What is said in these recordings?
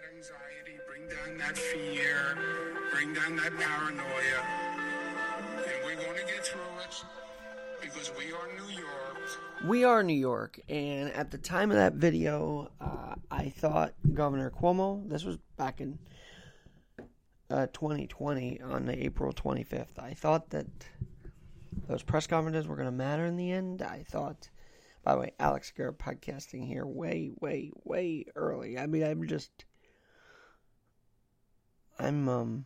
that anxiety, bring down that fear, bring down that paranoia. And we're going to get through it because we are New York. We are New York, and at the time of that video, uh, I thought Governor Cuomo, this was back in uh, 2020 on April 25th, I thought that those press conferences were going to matter in the end. I thought, by the way, Alex Garrett podcasting here way, way, way early. I mean, I'm just, I'm, um,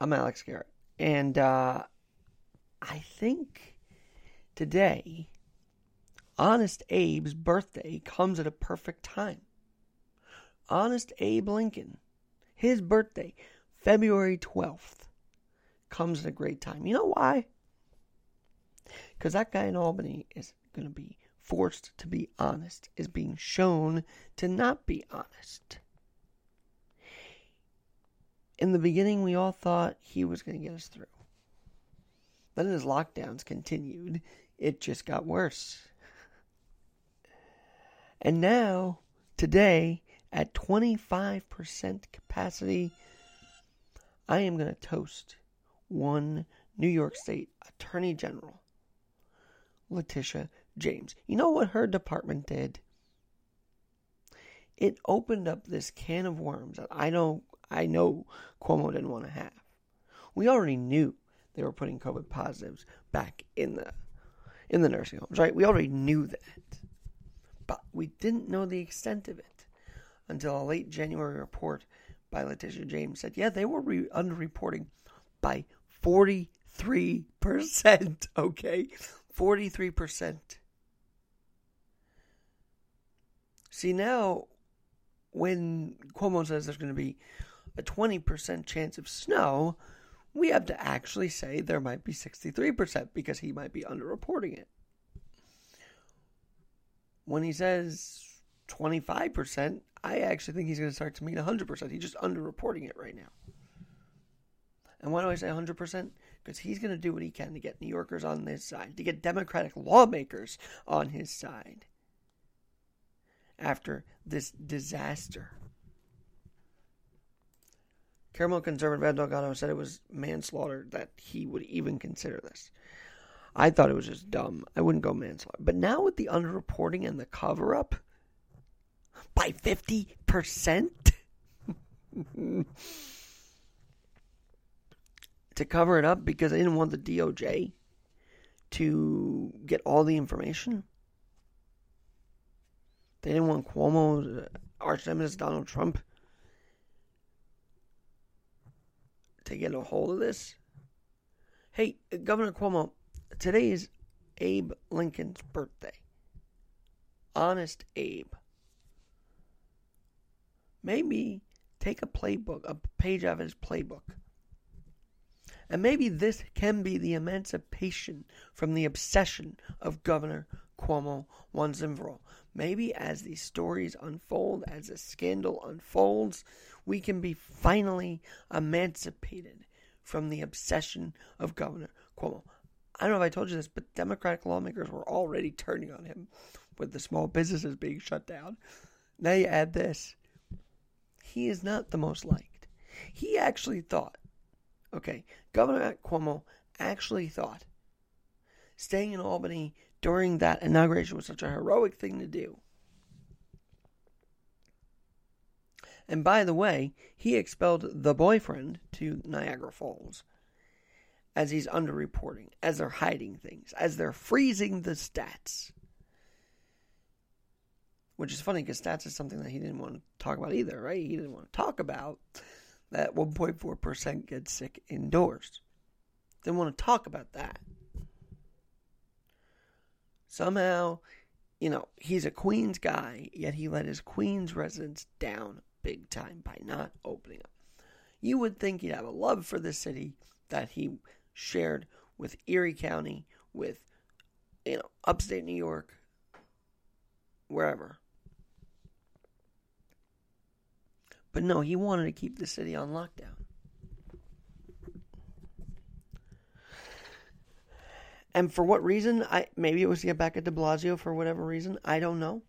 I'm Alex Garrett. And, uh, I think today, Honest Abe's birthday comes at a perfect time. Honest Abe Lincoln, his birthday, February 12th, comes at a great time. You know why? Because that guy in Albany is going to be forced to be honest, is being shown to not be honest. In the beginning, we all thought he was going to get us through. Then as lockdowns continued, it just got worse. And now, today, at 25% capacity, I am going to toast one New York State Attorney General, Letitia James. You know what her department did? It opened up this can of worms that I know I know Cuomo didn't want to have. We already knew they were putting COVID positives back in the in the nursing homes, right? We already knew that. But we didn't know the extent of it until a late January report by Letitia James said, yeah, they were re- underreporting by 43%, okay? 43%. See, now, when Cuomo says there's going to be a 20% chance of snow, we have to actually say there might be 63% because he might be underreporting it. When he says 25%, I actually think he's going to start to mean 100%. He's just underreporting it right now. And why do I say 100%? Because he's going to do what he can to get New Yorkers on his side, to get Democratic lawmakers on his side after this disaster. Caramel conservative Ed Delgado said it was manslaughter that he would even consider this. I thought it was just dumb. I wouldn't go manslaughter. But now with the underreporting and the cover up, by 50%? to cover it up because I didn't want the DOJ to get all the information. They didn't want Cuomo, arch nemesis Donald Trump, to get a hold of this. Hey, Governor Cuomo, today is Abe Lincoln's birthday. Honest Abe. Maybe take a playbook, a page out of his playbook. And maybe this can be the emancipation from the obsession of Governor Cuomo once and for all. Maybe as these stories unfold, as the scandal unfolds, we can be finally emancipated from the obsession of Governor Cuomo. I don't know if I told you this, but Democratic lawmakers were already turning on him with the small businesses being shut down. Now you add this. He is not the most liked. He actually thought, okay, Governor Cuomo actually thought staying in Albany during that inauguration was such a heroic thing to do. And by the way, he expelled the boyfriend to Niagara Falls as he's underreporting, as they're hiding things, as they're freezing the stats. Which is funny because stats is something that he didn't want to talk about either, right? He didn't want to talk about that 1.4% get sick indoors. Didn't want to talk about that. Somehow, you know, he's a Queens guy, yet he let his Queens residents down big time by not opening up. You would think he'd have a love for the city that he shared with Erie County, with, you know, upstate New York, wherever. But no, he wanted to keep the city on lockdown. And for what reason? I maybe it was to get back at De Blasio for whatever reason. I don't know.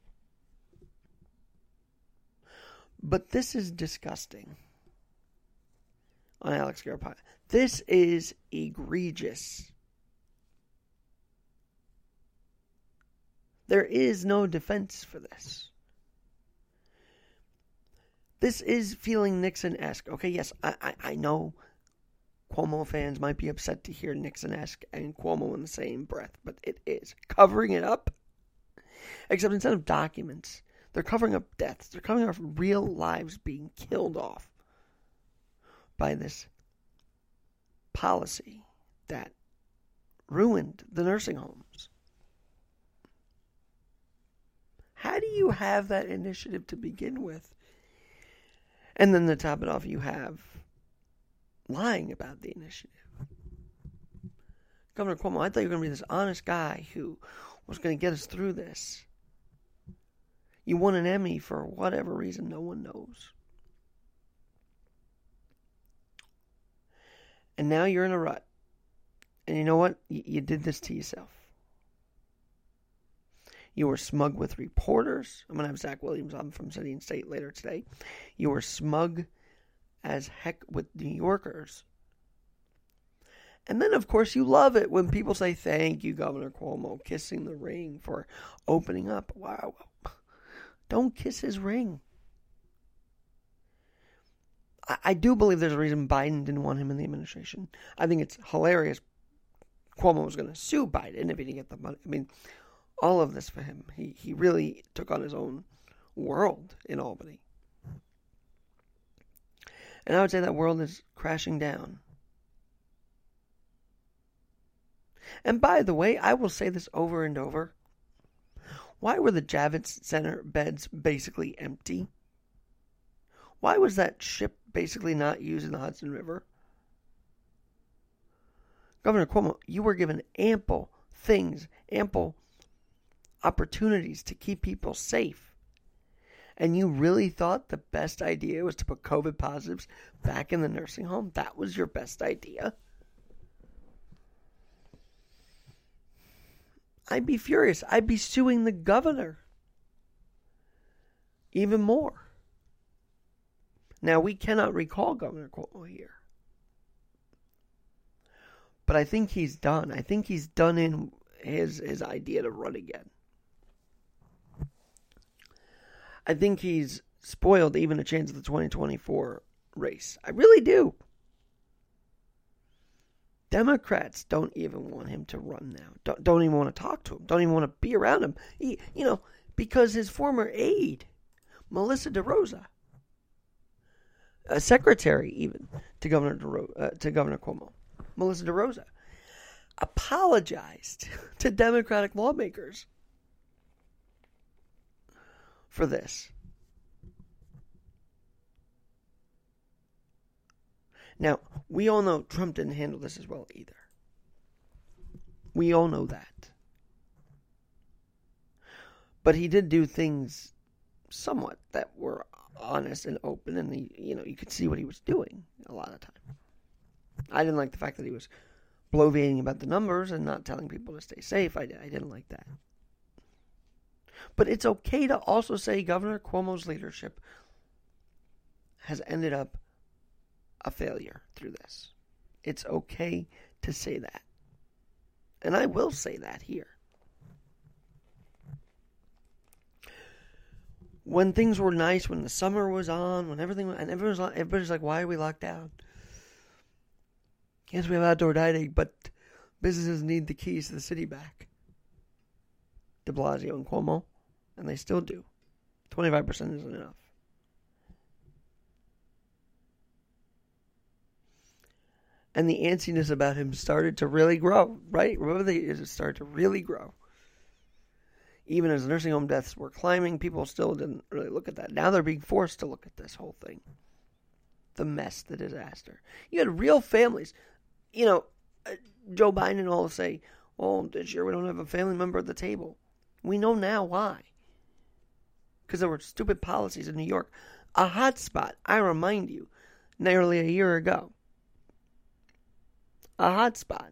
But this is disgusting. On Alex Garapaya. This is egregious. There is no defense for this. This is feeling Nixon esque. Okay, yes, I, I, I know Cuomo fans might be upset to hear Nixon esque and Cuomo in the same breath, but it is. Covering it up, except instead of documents, they're covering up deaths. They're covering up real lives being killed off by this policy that ruined the nursing homes. How do you have that initiative to begin with? And then to top it off, you have lying about the initiative. Governor Cuomo, I thought you were going to be this honest guy who was going to get us through this. You won an Emmy for whatever reason, no one knows. And now you're in a rut. And you know what? You, you did this to yourself. You were smug with reporters. I'm going to have Zach Williams on from City and State later today. You were smug as heck with New Yorkers. And then, of course, you love it when people say, Thank you, Governor Cuomo, kissing the ring for opening up. Wow. Don't kiss his ring. I, I do believe there's a reason Biden didn't want him in the administration. I think it's hilarious. Cuomo was going to sue Biden if he didn't get the money. I mean, all of this for him. He he really took on his own world in Albany. And I would say that world is crashing down. And by the way, I will say this over and over. Why were the Javits Center beds basically empty? Why was that ship basically not used in the Hudson River? Governor Cuomo, you were given ample things, ample opportunities to keep people safe. And you really thought the best idea was to put COVID positives back in the nursing home? That was your best idea? I'd be furious. I'd be suing the governor even more. Now, we cannot recall Governor Cuomo here. But I think he's done. I think he's done in his his idea to run again. I think he's spoiled even a chance at the 2024 race. I really do. Democrats don't even want him to run now. Don't, don't even want to talk to him. Don't even want to be around him. He, you know, because his former aide, Melissa DeRosa, a secretary even to Governor DeRo- uh, to Governor Cuomo, Melissa DeRosa, apologized to Democratic lawmakers for this. Now, we all know Trump didn't handle this as well either. We all know that. But he did do things somewhat that were honest and open, and he, you know, you could see what he was doing a lot of time. I didn't like the fact that he was bloviating about the numbers and not telling people to stay safe. I, I didn't like that. But it's okay to also say Governor Cuomo's leadership has ended up a failure through this. It's okay to say that. And I will say that here. When things were nice, when the summer was on, when everything and everyone's everybody's like, "Why are we locked down?" Yes, we have outdoor dining, but businesses need the keys to the city back. De Blasio and Cuomo and they still do. 25% isn't enough. And the antsiness about him started to really grow, right? Remember, it started to really grow. Even as nursing home deaths were climbing, people still didn't really look at that. Now they're being forced to look at this whole thing the mess, the disaster. You had real families. You know, uh, Joe Biden and all say, well, this year we don't have a family member at the table. We know now why because there were stupid policies in New York. A hotspot, I remind you, nearly a year ago. A hotspot.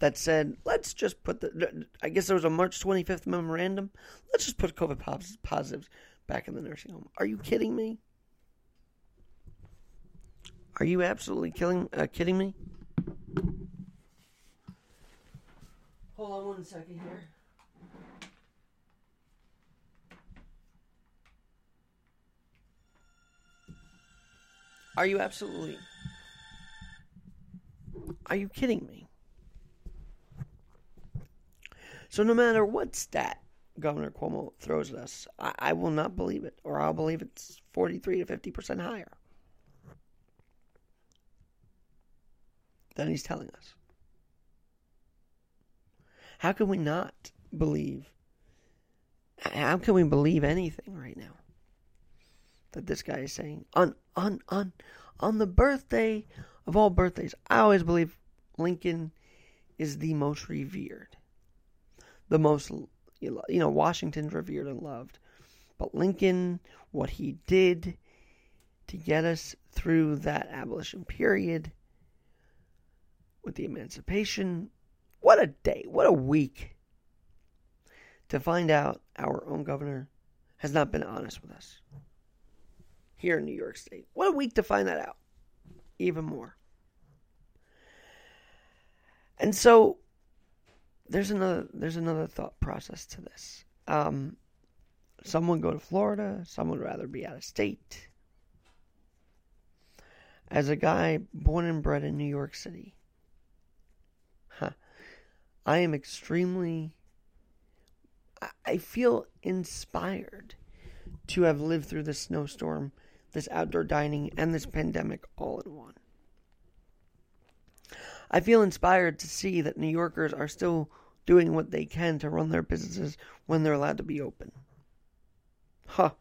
That said, let's just put the. I guess there was a March 25th memorandum. Let's just put COVID positives back in the nursing home. Are you kidding me? Are you absolutely killing, uh, kidding me? One second here. Are you absolutely. Are you kidding me? So, no matter what stat Governor Cuomo throws at us, I, I will not believe it, or I'll believe it's 43 to 50% higher than he's telling us. How can we not believe? How can we believe anything right now? That this guy is saying on on on on the birthday of all birthdays. I always believe Lincoln is the most revered, the most you know Washington's revered and loved, but Lincoln, what he did to get us through that abolition period with the emancipation what a day, what a week to find out our own governor has not been honest with us here in New York State. What a week to find that out, even more. And so there's another there's another thought process to this. Um, would go to Florida, some would rather be out of state. As a guy born and bred in New York City, I am extremely. I feel inspired to have lived through this snowstorm, this outdoor dining, and this pandemic all in one. I feel inspired to see that New Yorkers are still doing what they can to run their businesses when they're allowed to be open. Huh.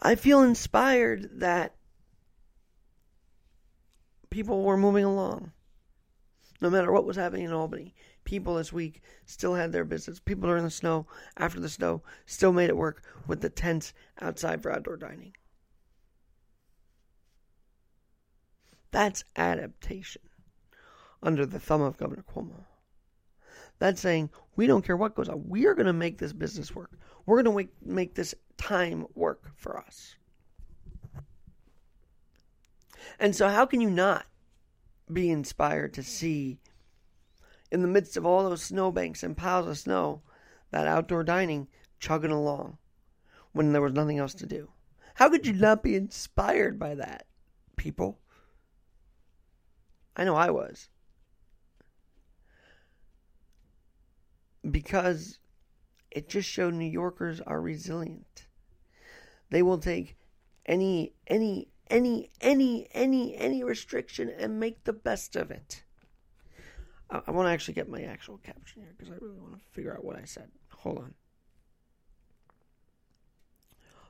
I feel inspired that people were moving along, no matter what was happening in Albany people this week still had their business. People in the snow after the snow still made it work with the tents outside for outdoor dining. That's adaptation under the thumb of Governor Cuomo. That's saying we don't care what goes on. We are going to make this business work. We're going to make this time work for us. And so, how can you not be inspired to see in the midst of all those snowbanks and piles of snow, that outdoor dining chugging along when there was nothing else to do. How could you not be inspired by that, people? I know I was. Because it just showed New Yorkers are resilient. They will take any any any any any any restriction and make the best of it. I, want to actually get my actual caption here because I really want to figure out what I said. Hold on.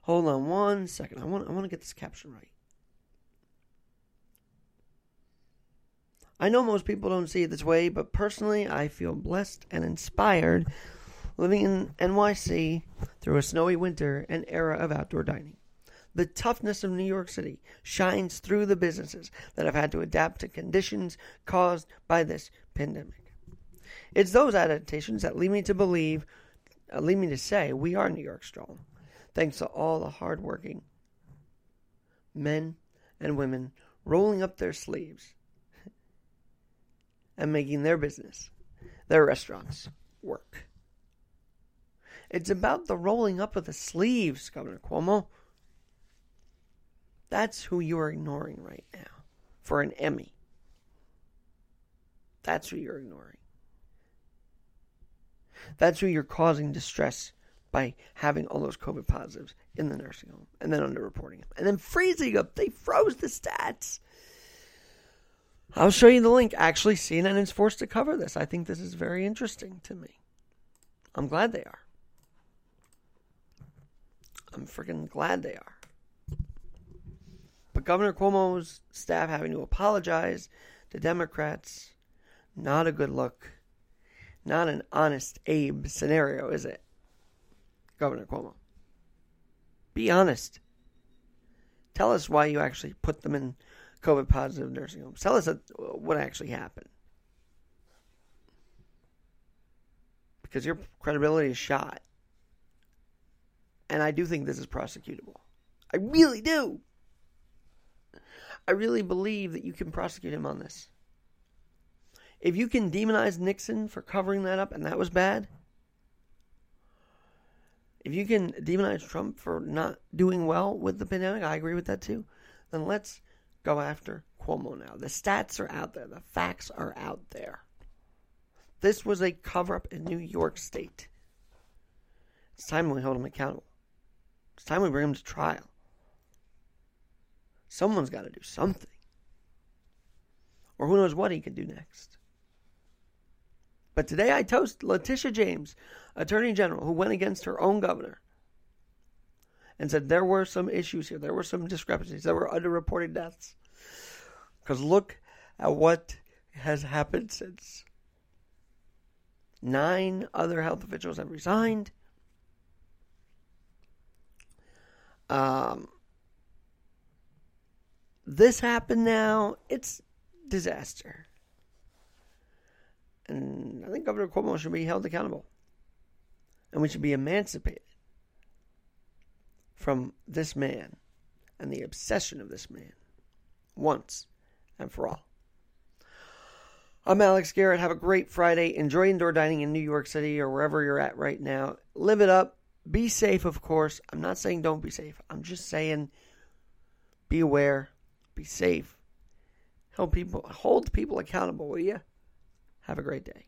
Hold on one second. I want I want to get this caption right. I know most people don't see it this way, but personally, I feel blessed and inspired living in NYC through a snowy winter and era of outdoor dining. The toughness of New York City shines through the businesses that have had to adapt to conditions caused by this pandemic. It's those adaptations that lead me to believe, uh, lead me to say, we are New York strong, thanks to all the hardworking men and women rolling up their sleeves and making their business, their restaurants, work. It's about the rolling up of the sleeves, Governor Cuomo. That's who you're ignoring right now for an Emmy. That's who you're ignoring. That's who you're causing distress by having all those COVID positives in the nursing home and then underreporting them and then freezing them. They froze the stats. I'll show you the link. Actually, CNN is forced to cover this. I think this is very interesting to me. I'm glad they are. I'm freaking glad they are. Governor Cuomo's staff having to apologize to Democrats, not a good look. Not an honest Abe scenario, is it? Governor Cuomo. Be honest. Tell us why you actually put them in COVID positive nursing homes. Tell us uh, what actually happened. because your credibility is shot. And I do think this is prosecutable. I really do. I really believe that you can prosecute him on this. If you can demonize Nixon for covering that up and that was bad, if you can demonize Trump for not doing well with the pandemic, I agree with that too. Then let's go after Cuomo now. The stats are out there, the facts are out there. This was a cover up in New York State. It's time we hold him accountable. It's time we bring him to trial. Someone's got to do something. Or who knows what he could do next. But today I toast Letitia James, Attorney General, who went against her own governor and said there were some issues here. There were some discrepancies. There were underreported deaths. Because look at what has happened since. Nine other health officials have resigned. Um, this happened now. It's disaster. And I think Governor Cuomo should be held accountable. And we should be emancipated from this man and the obsession of this man once and for all. I'm Alex Garrett. Have a great Friday. Enjoy indoor dining in New York City or wherever you're at right now. Live it up. Be safe, of course. I'm not saying don't be safe. I'm just saying be aware, be safe. Help people, hold people accountable, will you? Have a great day.